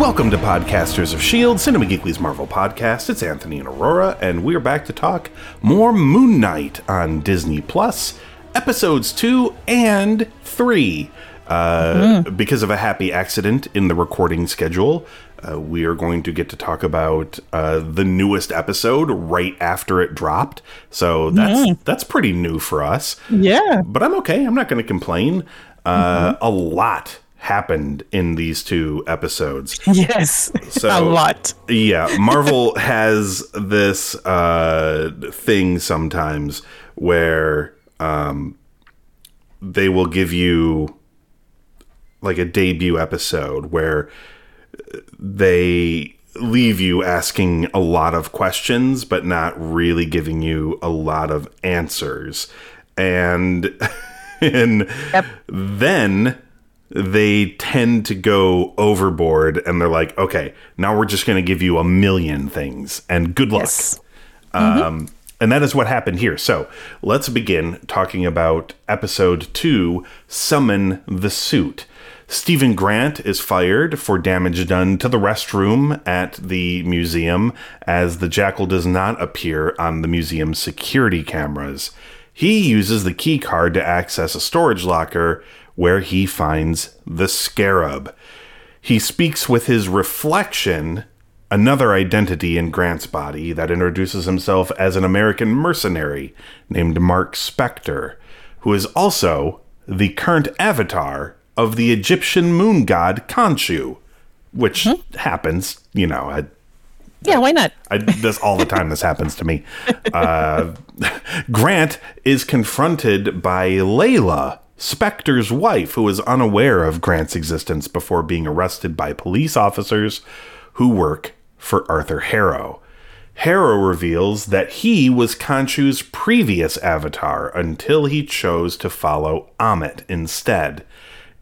Welcome to Podcasters of S.H.I.E.L.D., Cinema Geekly's Marvel podcast. It's Anthony and Aurora, and we're back to talk more Moon Knight on Disney Plus, episodes two and three. Uh, Because of a happy accident in the recording schedule, uh, we are going to get to talk about uh, the newest episode right after it dropped. So that's that's pretty new for us Yeah. but I'm okay. I'm not going to complain. Uh, A lot happened in these two episodes. Yes. So- a lot. Yeah, Marvel has this uh, thing sometimes where um, they will give you like a debut episode where they leave you asking a lot of questions but not really giving you a lot of answers and and then they tend to go overboard and they're like okay now we're just going to give you a million things and good luck Yes. um, and that is what happened here. So let's begin talking about episode two Summon the Suit. Steven Grant is fired for damage done to the restroom at the museum as the jackal does not appear on the museum's security cameras. He uses the key card to access a storage locker where he finds the scarab. He speaks with his reflection, another identity in Grant's body that introduces himself as an American mercenary named Mark Spector, who is also the current avatar of the Egyptian moon god Khonshu, which happens, you know, I, Yeah, why not? I, this all the time. This happens to me. Uh, Grant is confronted by Layla, Spector's wife, who was unaware of Grant's existence before being arrested by police officers who work for Arthur Harrow. Harrow reveals that he was Khonshu's previous avatar until he chose to follow Ammit instead,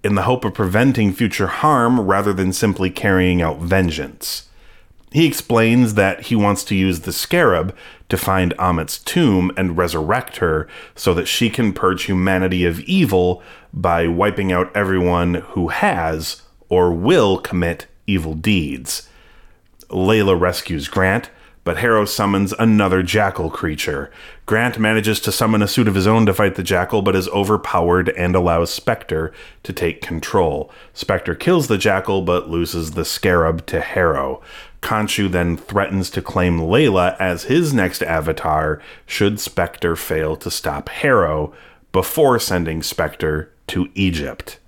in the hope of preventing future harm rather than simply carrying out vengeance. He explains that he wants to use the scarab to find Ammit's tomb and resurrect her so that she can purge humanity of evil by wiping out everyone who has or will commit evil deeds. Layla rescues Grant, but Harrow summons another jackal creature. Grant manages to summon a suit of his own to fight the jackal, but is overpowered and allows Spector to take control. Spector kills the jackal, but loses the scarab to Harrow. Khonshu then threatens to claim Layla as his next avatar should Spector fail to stop Harrow before sending Spector to Egypt.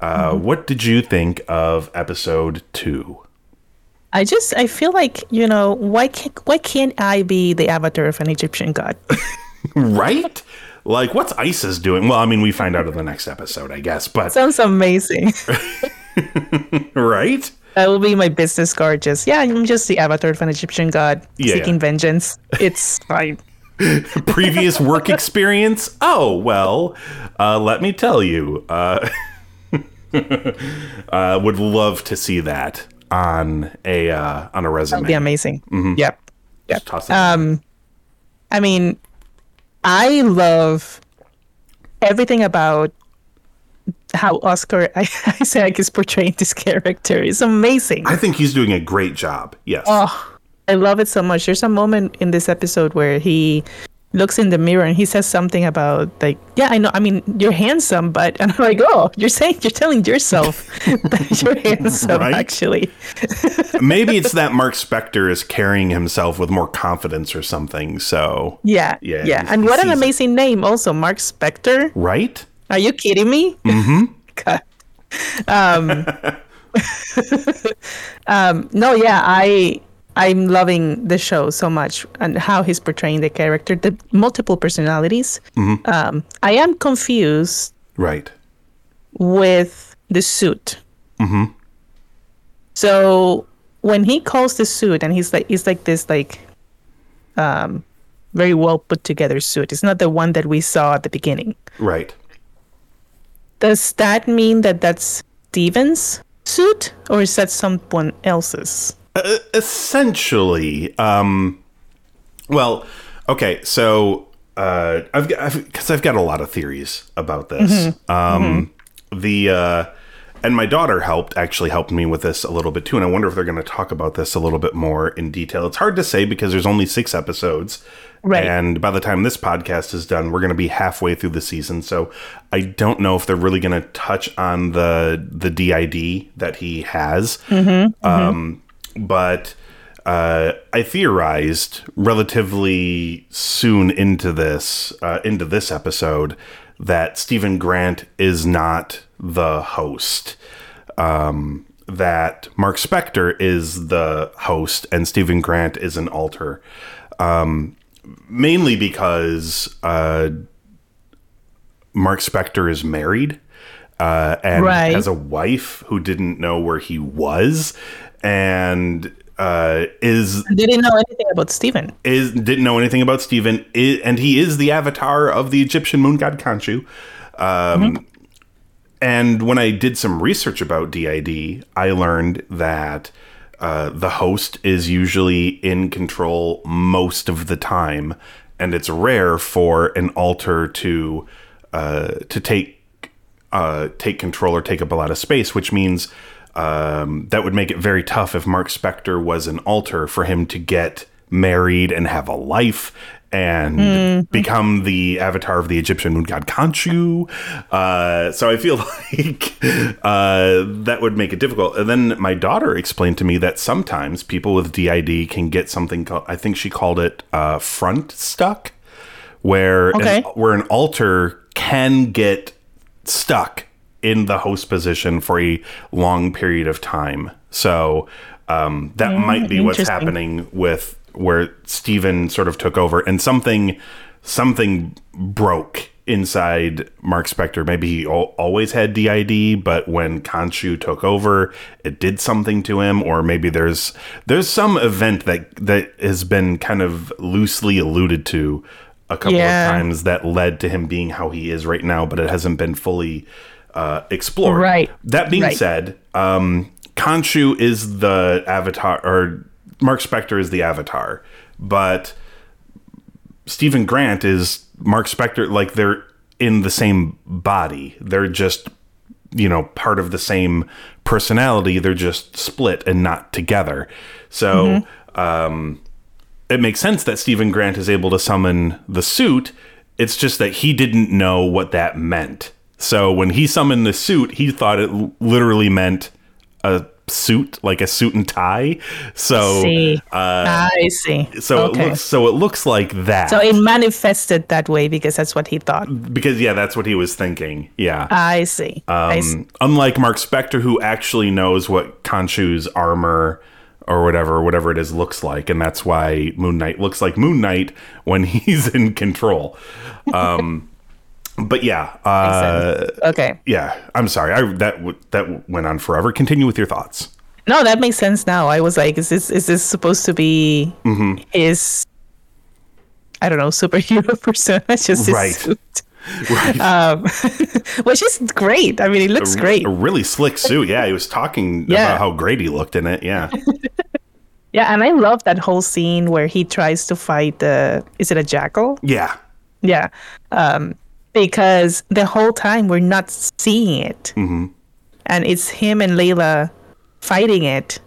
Uh, What did you think of episode two? I just I feel like you know why can't why can't I be the avatar of an Egyptian god? Right? Like, what's Isis doing? Well, I mean, we find out in the next episode, I guess, but Sounds amazing. right? That will be my business card. Just yeah, I'm just the avatar of an Egyptian god Yeah, seeking yeah. vengeance. It's fine. Previous work experience? Oh, well, uh, let me tell you. Uh, uh, would love to see that on a uh, on a resume. That'll be amazing. Yep. Yep. Toss it Um, I mean, I love everything about how Oscar Isaac is portraying this character. is amazing. I think he's doing a great job. Yes. Oh, I love it so much. There's a moment in this episode where he looks in the mirror and he says something about like, yeah, I know. I mean, you're handsome, but and I'm like, oh, you're saying you're telling yourself that you're handsome, Right? actually. Maybe it's that Mark Spector is carrying himself with more confidence or something. So, Yeah, Yeah, yeah, And what an sees it. amazing name, also, Mark Spector. right? Are you kidding me? Mm-hmm. God. Um, um, no, yeah, I I'm loving the show so much and how he's portraying the character, the multiple personalities. Um, I am confused Right. with the suit. So when he calls the suit, and he's like, he's like this like, um, very well put together suit. It's not the one that we saw at the beginning. Right. Does that mean that that's Steven's suit, or is that someone else's? Uh, essentially, um, well, okay, so uh, I've got because I've, got a lot of theories about this. Um, The uh, and my daughter helped actually helped me with this a little bit too, and I wonder if they're going to talk about this a little bit more in detail. It's hard to say because there's only six episodes. Right. And by the time this podcast is done, we're going to be halfway through the season. So I don't know if they're really going to touch on the the DID that he has. Um, but uh, I theorized relatively soon into this uh, into this episode that Steven Grant is not the host. Um, that Mark Spector is the host and Steven Grant is an alter. Um, mainly because uh, Mark Spector is married uh, and Right. has a wife who didn't know where he was and uh, is didn't know anything about Steven. is didn't know anything about Steven, and he is the avatar of the Egyptian moon god Khonshu. Um, And when I did some research about DID, I learned that uh, the host is usually in control most of the time, and it's rare for an alter to uh, to take uh, take control or take up a lot of space, which means um, that would make it very tough if Mark Spector was an alter for him to get married and have a life and become the avatar of the Egyptian moon god Khonshu. Uh, so I feel like uh, that would make it difficult. And then my daughter explained to me that sometimes people with DID can get something called, I think she called it uh, front stuck, where Okay. an, where an alter can get stuck in the host position for a long period of time. So um, that might be what's happening with where Steven sort of took over and something something broke inside Mark Spector. Maybe he al- always had DID, but when Khonshu took over, it did something to him, or maybe there's there's some event that that has been kind of loosely alluded to a couple Yeah. of times that led to him being how he is right now, but it hasn't been fully uh, explored. Right. That being Right. said, um, Khonshu is the avatar, or Mark Spector is the avatar, but Steven Grant is Mark Spector. Like they're in the same body. They're just, you know, part of the same personality. They're just split and not together. So, um, it makes sense that Steven Grant is able to summon the suit. It's just that he didn't know what that meant. So when he summoned the suit, he thought it literally meant a suit, like a suit and tie. So see. I see. uh, so okay. it looks so it looks like that. so it manifested that way because that's what he thought. because yeah, that's what he was thinking. Yeah. I see. I see. Um, unlike Mark Spector, who actually knows what Khonshu's armor or whatever, whatever it is, looks like, and that's why Moon Knight looks like Moon Knight when he's in control. Um, but yeah, uh, Okay. yeah. I'm sorry. I that w- that went on forever. Continue with your thoughts. No, that makes sense now. I was like, is this is this supposed to be Mm-hmm. his I don't know, superhero persona? Just his Right. suit. Right. Um, which is great. I mean, it looks great. A really slick suit. Yeah, he was talking Yeah. about how great he looked in it. Yeah. Yeah, and I love that whole scene where he tries to fight the is it a jackal? Yeah. Yeah. Um, because the whole time we're not seeing it. Mm-hmm. And it's him and Layla fighting it.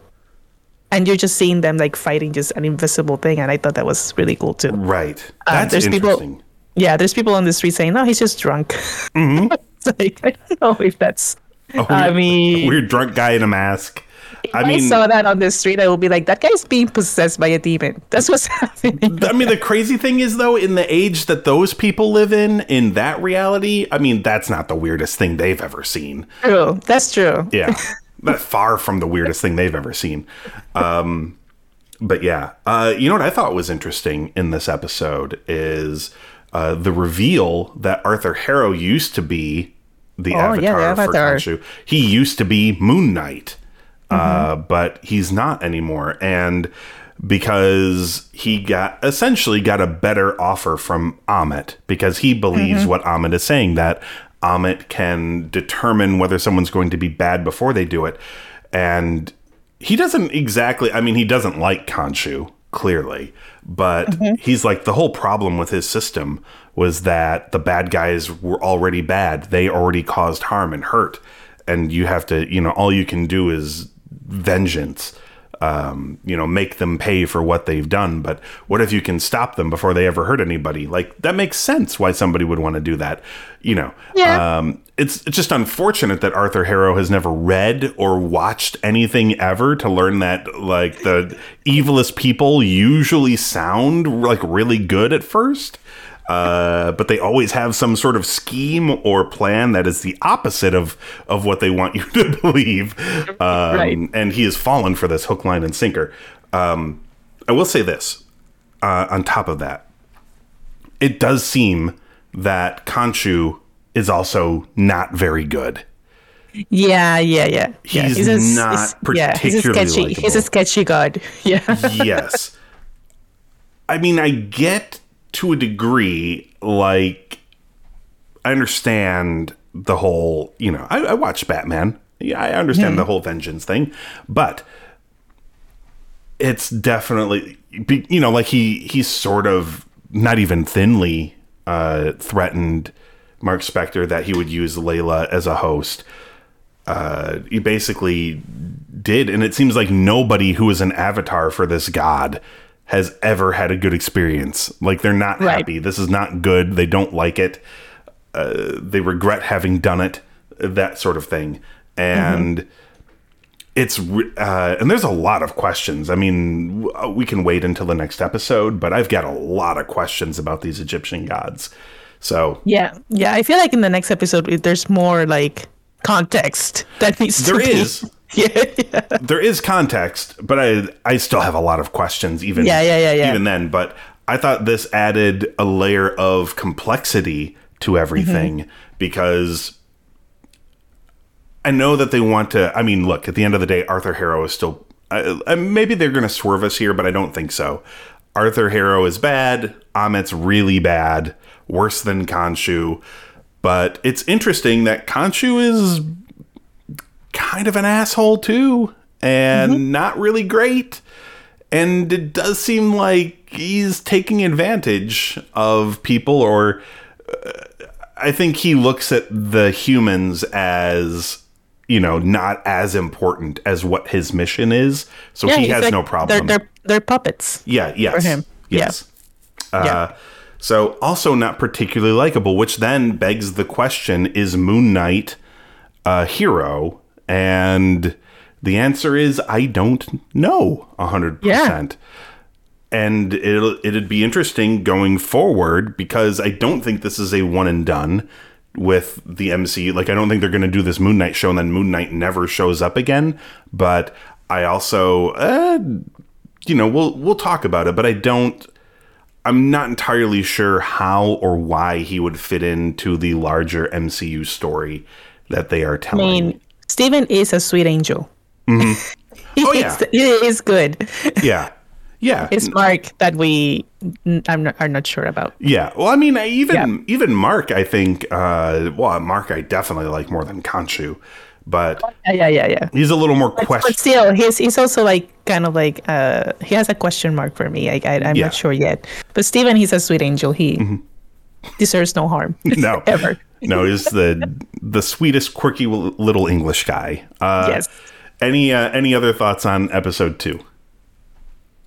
And you're just seeing them like fighting just an invisible thing. And I thought that was really cool too. Right. Um, That's there's people- interesting. Yeah, there's people on the street saying, no, he's just drunk. Mm-hmm. like, I don't know if that's. A I mean, a weird drunk guy in a mask. If I I, saw that on the street, I would be like, that guy's being possessed by a demon. That's what's happening. I mean, the crazy thing is, though, in the age that those people live in, in that reality, I mean, that's not the weirdest thing they've ever seen. True. That's true. Yeah, but far from the weirdest thing they've ever seen. Um, but yeah, uh, you know what I thought was interesting in this episode is uh, the reveal that Arthur Harrow used to be the Oh, yeah, avatar, the for avatar. Khonshu. He used to be Moon Knight, uh, mm-hmm. but he's not anymore, and because he got essentially got a better offer from Ammit because he believes mm-hmm. what Ammit is saying that Ammit can determine whether someone's going to be bad before they do it, and he doesn't exactly. I mean, he doesn't like Khonshu clearly, but mm-hmm. he's like the whole problem with his system was that the bad guys were already bad. They already caused harm and hurt, and you have to, you know, all you can do is vengeance. Um, you know, make them pay for what they've done. But what if you can stop them before they ever hurt anybody? Like that makes sense why somebody would want to do that. You know, Yeah. um, it's it's just unfortunate that Arthur Harrow has never read or watched anything ever to learn that like the evilest people usually sound like really good at first. Uh, but they always have some sort of scheme or plan that is the opposite of of what they want you to believe. Um, Right. And he has fallen for this hook, line, and sinker. Um, I will say this. Uh, on top of that, it does seem that Khonshu is also not very good. Yeah, yeah, yeah. yeah. He's a, not yeah, he's a particularly sketchy. He's a sketchy god. Yeah. yes. I mean, I get to a degree, like, I understand the whole, you know, I, I watch Batman. Yeah, I understand the whole vengeance thing, but it's definitely, you know, like he, he's sort of not even thinly uh, threatened Mark Spector that he would use Layla as a host uh, he basically did, and it seems like nobody who is an avatar for this god has ever had a good experience. Like they're not Right. happy. This is not good. They don't like it. Uh, they regret having done it. That sort of thing, and it's uh, and there's a lot of questions. I mean, uh, we can wait until the next episode, but I've got a lot of questions about these Egyptian gods. So Yeah, yeah. I feel like in the next episode, there's more like context that needs there to be. Yeah, yeah. there is context, but I I still have a lot of questions even Yeah, yeah, yeah, yeah. even then. But I thought this added a layer of complexity to everything Mm-hmm. because I know that they want to. I mean, look at the end of the day, Arthur Harrow is still. Uh, maybe they're going to swerve us here, but I don't think so. Arthur Harrow is bad. Ammit's really bad, worse than Khonshu. But it's interesting that Khonshu is kind of an asshole too, and not really great. And it does seem like he's taking advantage of people, or uh, I think he looks at the humans as, you know, not as important as what his mission is. So Yeah, he has like- no problem. They're they're, they're puppets. Yeah, yes. him. Yes. Uh, Yeah. So also not particularly likable, which then begs the question: Is Moon Knight a hero? And the answer is I don't know a hundred percent. And it'll it'd be interesting going forward because I don't think this is a one and done with the MCU. Like I don't think they're going to do this Moon Knight show and then Moon Knight never shows up again. But I also, uh, you know, we'll we'll talk about it. But I don't. I'm not entirely sure how or why he would fit into the larger MCU story that they are I telling. mean, Steven is a sweet angel. Oh, yeah. he is good. yeah, yeah, It's Mark that we I'm not, are not sure about. yeah. Well, I mean, even Yeah. even Mark, I think. Uh, well, Mark, I definitely like more than Khonshu, but Yeah, yeah, yeah, yeah. he's a little more But question. still, he's he's also like kind of like uh he has a question mark for me. I, I I'm Yeah. Mm-hmm. not sure yet. But Steven, he's a sweet angel. He deserves no harm. No, ever. No, he's the the sweetest, quirky little English guy. Uh, Yes. Any uh, any other thoughts on episode two?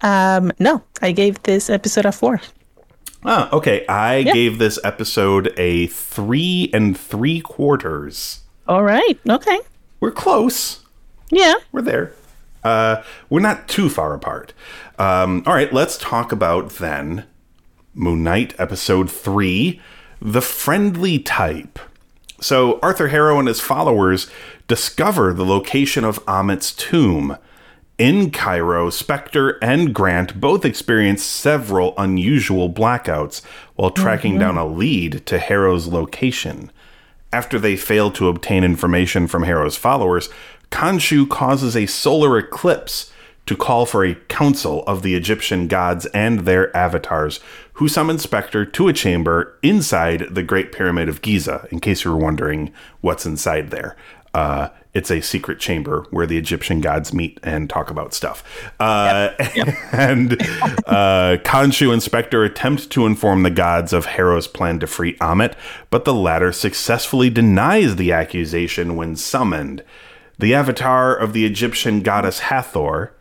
Um, no, I gave this episode a four. Oh, okay. I gave this episode a three and three quarters. All right. Okay. We're close. Yeah. We're there. uh, we're not too far apart. Um, all right, let's talk about then Moon Knight episode three, the friendly type. So Arthur Harrow and his followers discover the location of Ammit's tomb. In Cairo, Spector and Grant both experience several unusual blackouts while tracking down a lead to Harrow's location. After they fail to obtain information from Harrow's followers, Khonshu causes a solar eclipse to call for a council of the Egyptian gods and their avatars, who summon Spector to a chamber inside the Great Pyramid of Giza, in case you were wondering what's inside there. Uh, it's a secret chamber where the Egyptian gods meet and talk about stuff. Uh, And uh, Khonshu and Spector attempt to inform the gods of Harrow's plan to free Ammit, but the latter successfully denies the accusation when summoned. The avatar of the Egyptian goddess Hathor,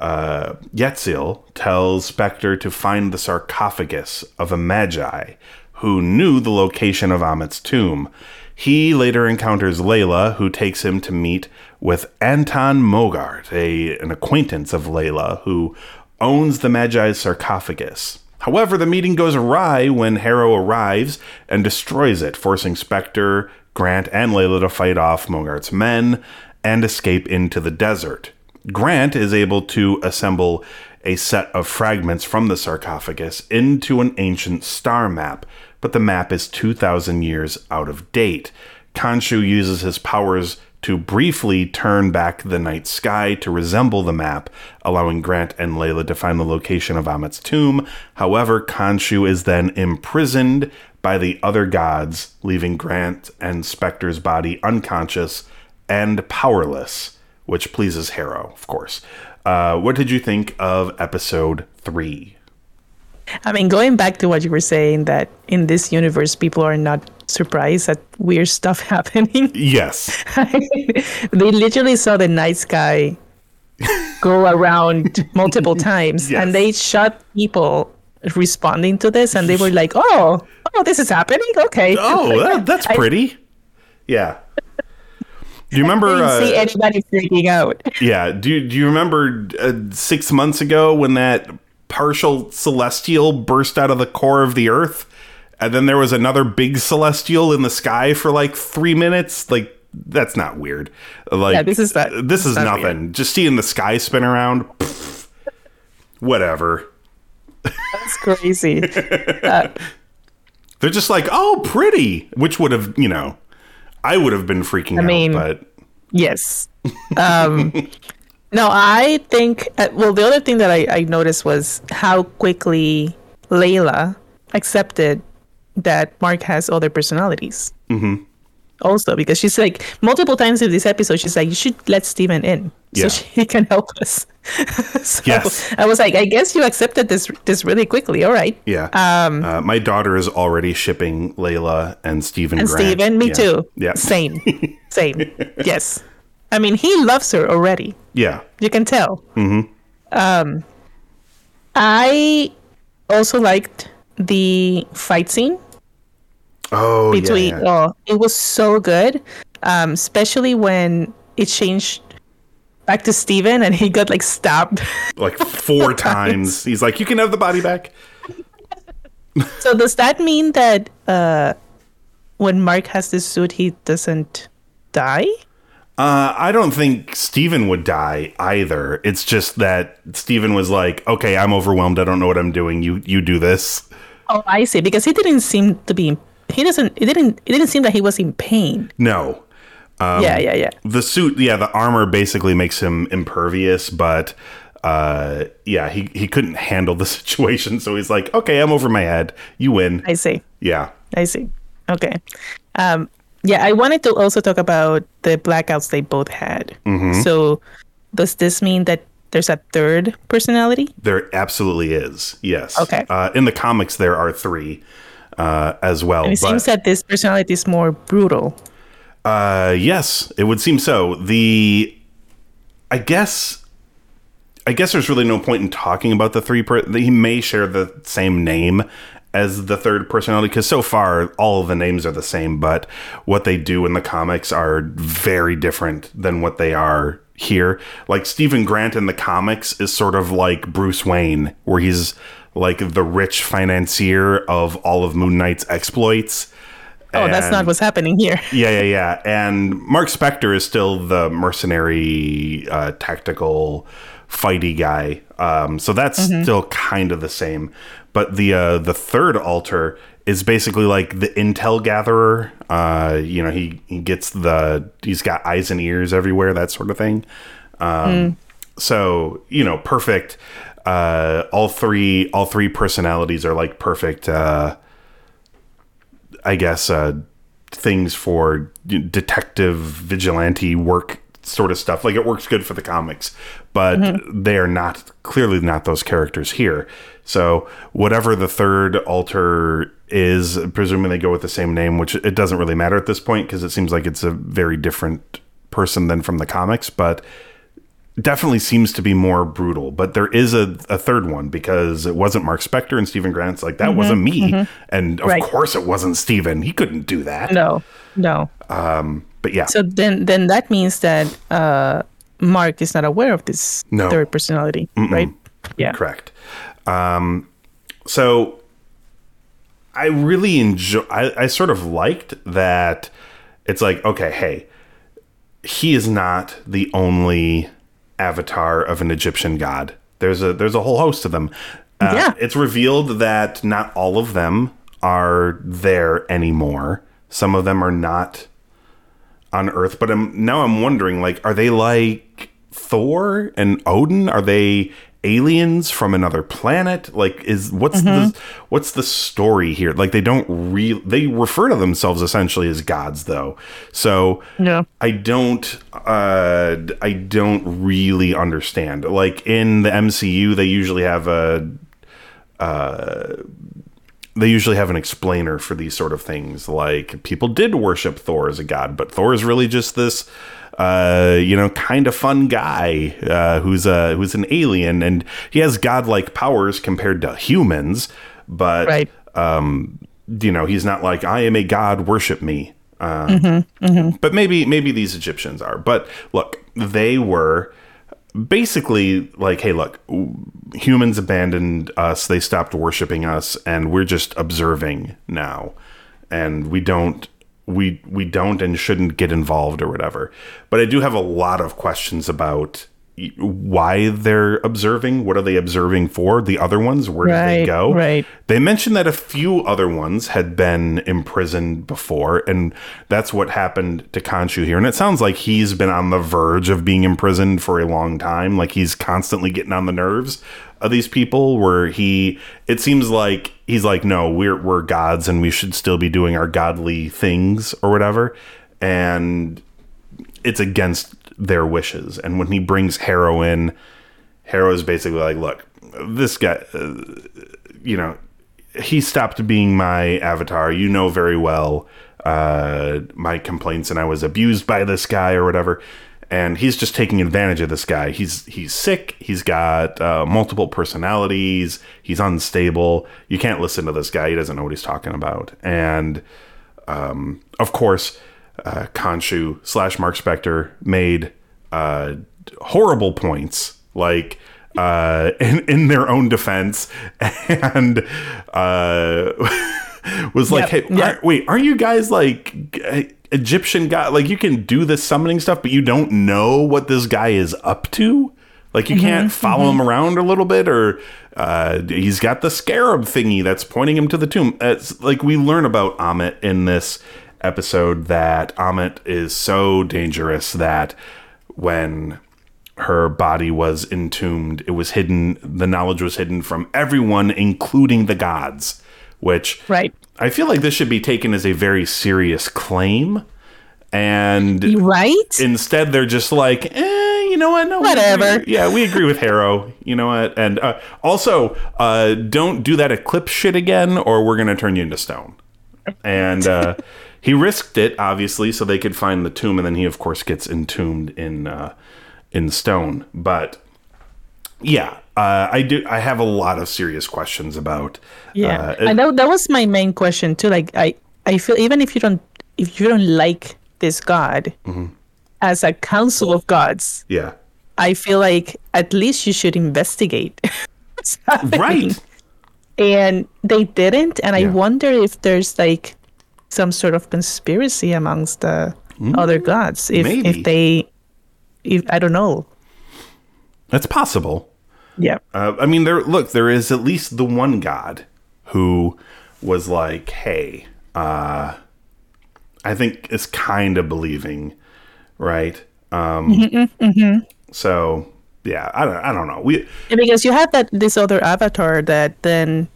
uh, Yatzil tells Spector to find the sarcophagus of a magi who knew the location of Ammit's tomb. He later encounters Layla, who takes him to meet with Anton Mogart, a, an acquaintance of Layla, who owns the Magi's sarcophagus. However, the meeting goes awry when Harrow arrives and destroys it, forcing Spector, Grant, and Layla to fight off Mogart's men and escape into the desert. Grant is able to assemble a set of fragments from the sarcophagus into an ancient star map, but the map is 2,000 years out of date. Khonshu uses his powers to briefly turn back the night sky to resemble the map, allowing Grant and Layla to find the location of Ammit's tomb. However, Khonshu is then imprisoned by the other gods, leaving Grant and Spector's body unconscious and powerless, which pleases Harrow, of course. Uh, what did you think of episode three? I mean, going back to what you were saying, that in this universe, people are not surprised at weird stuff happening. Yes. they literally saw the night sky go around multiple times, Yes. and they shot people responding to this, and they were like, "Oh, oh, this is happening. Okay." Oh, that, that's pretty. Yeah. Do you remember? I didn't see Uh, anybody freaking out. yeah. Do you, Do you remember uh, six months ago when that partial celestial burst out of the core of the Earth, and then there was another big celestial in the sky for like three minutes? Like that's not weird. Like Yeah, this is not- This is nothing. Just seeing the sky spin around. pff, whatever. That's crazy. They're just like, oh, pretty, which would have, you know, I would have been freaking out, mean- but Yes. Um, no, I think. Uh, well, the other thing that I, I noticed was how quickly Layla accepted that Mark has other personalities. Mm-hmm. Also, because she's like multiple times in this episode, she's like, "You should let Steven in Yeah. so she can help us." so Yes. I was like, "I guess you accepted this this really quickly. All right." yeah. Um, uh, my daughter is already shipping Layla and Steven And Grant. Steven, me Yeah. too. Yeah. Same. Same. yes. I mean, he loves her already. Yeah. You can tell. Mm-hmm. Um, I also liked the fight scene Oh, between. yeah. yeah. Oh, it was so good, um, especially when it changed back to Steven and he got like stabbed. Like four times. He's like, you can have the body back. so does that mean that uh, when Mark has this suit, he doesn't die? Uh, I don't think Steven would die either. It's just that Steven was like, okay, I'm overwhelmed. I don't know what I'm doing. You, you do this. Oh, I see. Because he didn't seem to be. He doesn't. It didn't. It didn't seem that he was in pain. No. Um, yeah, yeah, yeah. the suit yeah the armor basically makes him impervious but uh yeah he he couldn't handle the situation so he's like okay i'm over my head you win I see. yeah I see. Okay. Um, yeah, I wanted to also talk about the blackouts they both had. So, does this mean that there's a third personality? there absolutely is yes Okay. uh in the comics there are three uh as well And it but seems that this personality is more brutal. uh yes it would seem so the i guess I guess there's really no point in talking about the three. Per- he may share the same name as the third personality because so far all of the names are the same, but what they do in the comics are very different than what they are here. Like Steven Grant in the comics is sort of like Bruce Wayne, where he's like the rich financier of all of Moon Knight's exploits. Oh, that's not what's happening here. yeah, yeah, yeah. And Mark Spector is still the mercenary, uh, tactical, fighty guy. Um, so that's still kind of the same. But the uh, the third alter is basically like the intel gatherer. Uh, you know, he he gets the he's got eyes and ears everywhere, that sort of thing. Um, So you know, perfect. Uh, all three all three personalities are like perfect. Uh, I guess, uh, things for detective vigilante work sort of stuff. Like it works good for the comics, but they are not clearly not those characters here. So whatever the third alter is, presuming they go with the same name, which it doesn't really matter at this point because it seems like it's a very different person than from the comics, but definitely seems to be more brutal. But there is a, a third one because it wasn't Mark Spector and Steven Grant's like that wasn't me, and of Right. course it wasn't Steven. He couldn't do that. No, no. But yeah, So then, then that means that uh, Mark is not aware of this No. third personality, right? Yeah. correct. Um, so I really enjoy. I, I sort of liked that. It's like okay, hey, he is not the only avatar of an Egyptian god. There's a there's a whole host of them. Uh, Yeah. It's revealed that not all of them are there anymore. Some of them are not on Earth, but I'm now I'm wondering like are they like Thor and Odin? Are they aliens from another planet? Like is what's the what's the story here? Like they don't re they refer to themselves essentially as gods though. So Yeah. I don't uh I don't really understand. Like in the MCU they usually have a they usually have an explainer for these sort of things. Like people did worship Thor as a god, but Thor is really just this, uh, you know, kind of fun guy uh, who's a who's an alien, and he has godlike powers compared to humans. But Right. um, you know, he's not like I am a god, worship me. Uh, But maybe maybe these Egyptians are. But look, they were basically like, hey, look, humans abandoned us. They stopped worshiping us, and we're just observing now, and we don't. We we don't and shouldn't get involved or whatever. But I do have a lot of questions about why they're observing. What are they observing for? The other ones, where did they go? right. They mentioned that a few other ones had been imprisoned before, and that's what happened to Khonshu here. And it sounds like he's been on the verge of being imprisoned for a long time. Like he's constantly getting on the nerves of these people. Where he, it seems like he's like, no, we're we're gods, and we should still be doing our godly things or whatever. And it's against their wishes. And when he brings Harrow in, is basically like, look, this guy, uh, you know, he stopped being my avatar. You know very well uh, my complaints, and I was abused by this guy or whatever. And he's just taking advantage of this guy. He's he's sick. He's got uh, multiple personalities. He's unstable. You can't listen to this guy. He doesn't know what he's talking about. And um, of course, uh, Khonshu slash Mark Spector made uh, horrible points, like uh, in in their own defense, and uh, was like, Yep, "Hey, yep. aren't- wait, aren't you guys like Egyptian god? Like you can do this summoning stuff, but you don't know what this guy is up to." Like you Mm-hmm, can't follow him around a little bit, or uh, he's got the scarab thingy that's pointing him to the tomb. It's like we learn about Ammit in this episode that Ammit is so dangerous that when her body was entombed, it was hidden. The knowledge was hidden from everyone, including the gods. Which Right. I feel like this should be taken as a very serious claim, and Right? instead they're just like, eh, you know what? No, Whatever. agree. Yeah, we agree with Harrow. You know what? And uh, also, uh, don't do that eclipse shit again, or we're gonna turn you into stone. And uh, he risked it, obviously, so they could find the tomb, and then he, of course, gets entombed in uh, in stone. But yeah, uh, I do. I have a lot of serious questions about. Yeah. uh, and that, that was my main question too. Like I, I feel even if you don't if you don't like this god, Mm-hmm. as a council of gods, Yeah. I feel like at least you should investigate. Right. And they didn't. And I wonder if there's like some sort of conspiracy amongst the other gods. If maybe. if they, if I don't know. That's possible. Yeah. Uh, I mean, there. Look, there is at least the one god who was like, "Hey, uh, I think is kind of believing, right?" Um, So, yeah, I don't. I don't know. We because you have that this other avatar that then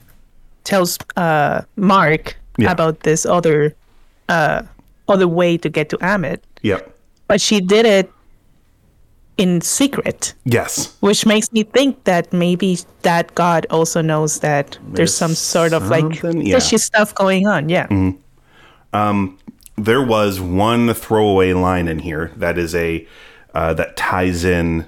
tells uh Mark Yeah. about this other uh other way to get to Ammit, Yeah. but she did it in secret, Yes. which makes me think that maybe that god also knows that there's, There's some sort of like yeah. fishy stuff going on. Yeah. um there was one throwaway line in here that is a uh, that ties in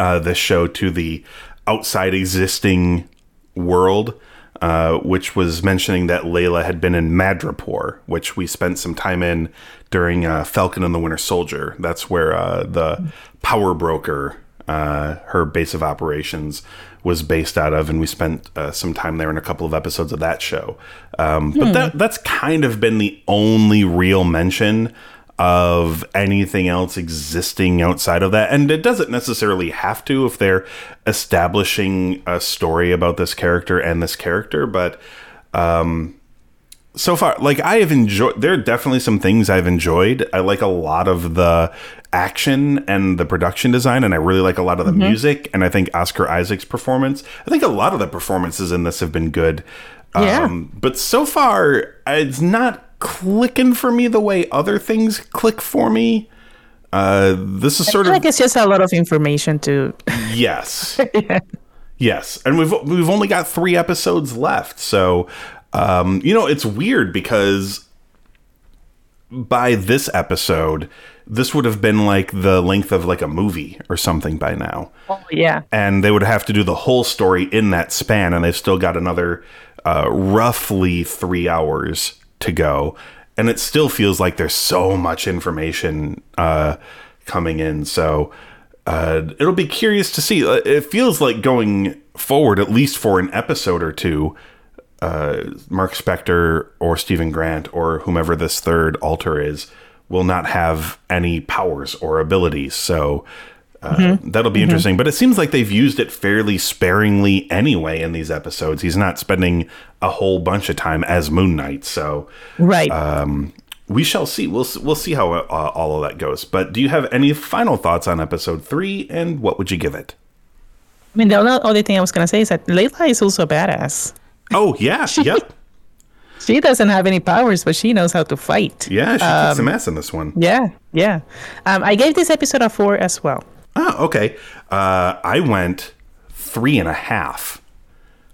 uh, the show to the outside existing world, uh, which was mentioning that Layla had been in Madripoor, which we spent some time in during uh, Falcon and the Winter Soldier. That's where uh, the power broker, uh, her base of operations, was based out of, and we spent uh, some time there in a couple of episodes of that show. Um, but that that's kind of been the only real mention of anything else existing outside of that. And it doesn't necessarily have to if they're establishing a story about this character and this character, but um so far like I have enjoyed there are definitely some things I've enjoyed. I like a lot of the action and the production design and I really like a lot of the music and I think Oscar Isaac's performance. I think a lot of the performances in this have been good. Yeah. Um, but so far it's not clicking for me the way other things click for me. Uh, this is I sort of like it's just a lot of information to yes, yes, and we've we've only got three episodes left, so um, you know it's weird because by this episode, this would have been like the length of like a movie or something by now. Oh yeah. and they would have to do the whole story in that span and they've still got another uh, roughly three hours to go. And it still feels like there's so much information uh, coming in. So uh, it'll be curious to see. Uh, it feels like going forward at least for an episode or two uh, Mark Spector or Steven Grant or whomever this third alter is will not have any powers or abilities. So uh, that'll be interesting. But it seems like they've used it fairly sparingly anyway in these episodes. He's not spending a whole bunch of time as Moon Knight. So Right. we shall see. We'll we'll see how uh, all of that goes. But do you have any final thoughts on episode three? And what would you give it? I mean, the only other thing I was gonna say is that Layla is also a badass. Oh yeah, she, yep, She doesn't have any powers, but she knows how to fight. yeah. She kicks some ass in this one. Yeah, yeah. Um, I gave this episode a four as well. Oh, okay. Uh, I went three and a half.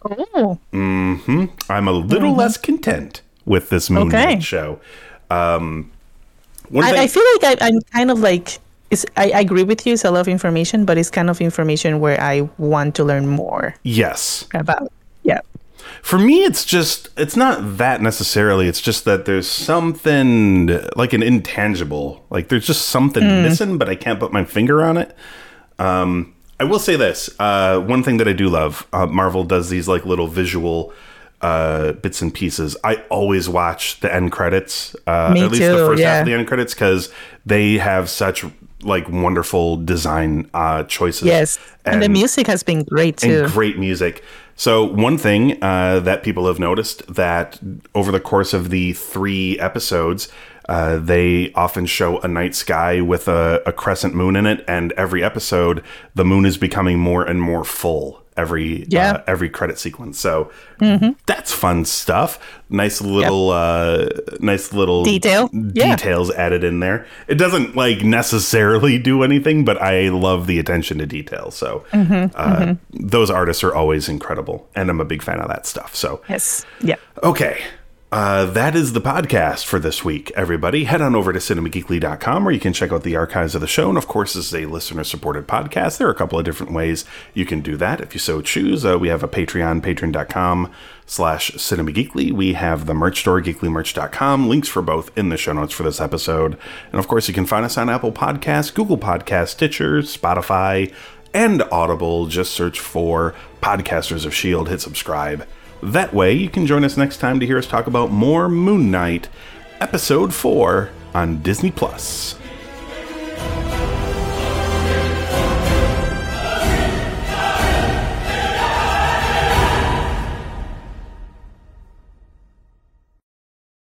Oh, Mm-hmm. I'm a little less content with this Moon Okay. Show. Um, I, I feel like I, I'm kind of like. It's, I, I agree with you. It's a lot of information, but it's kind of information where I want to learn more yes. about. Yeah. For me, it's just, it's not that necessarily. It's just that there's something like an intangible. Like there's just something missing, but I can't put my finger on it. Um, I will say this. Uh, one thing that I do love, uh, Marvel does these like little visual uh, bits and pieces. I always watch the end credits, uh, Me at least the too, first half of the end credits, because they have such like wonderful design uh, choices. Yes. And, the music has been great too. and great music. So one thing uh, that people have noticed that over the course of the three episodes, uh, they often show a night sky with a, a crescent moon in it, and every episode, the moon is becoming more and more full every Yeah. Mm-hmm. uh, every credit sequence. So that's fun stuff. Nice little uh, nice little Detail. Yeah. details added in there. It doesn't like necessarily do anything, but I love the attention to detail. So Mm-hmm, uh, those artists are always incredible, and I'm a big fan of that stuff. So yes. Yeah. okay, Uh, that is the podcast for this week, everybody. Head on over to cinemageekly.com where you can check out the archives of the show. And of course, this is a listener supported podcast. There are a couple of different ways you can do that if you so choose. Uh, we have a Patreon, patreon.com slash cinemageekly. We have the merch store, geeklymerch.com. Links for both in the show notes for this episode. And of course, you can find us on Apple Podcasts, Google Podcasts, Stitcher, Spotify, and Audible. Just search for Podcasters of S.H.I.E.L.D., hit subscribe. That way, you can join us next time to hear us talk about more Moon Knight, Episode 4 on Disney Plus.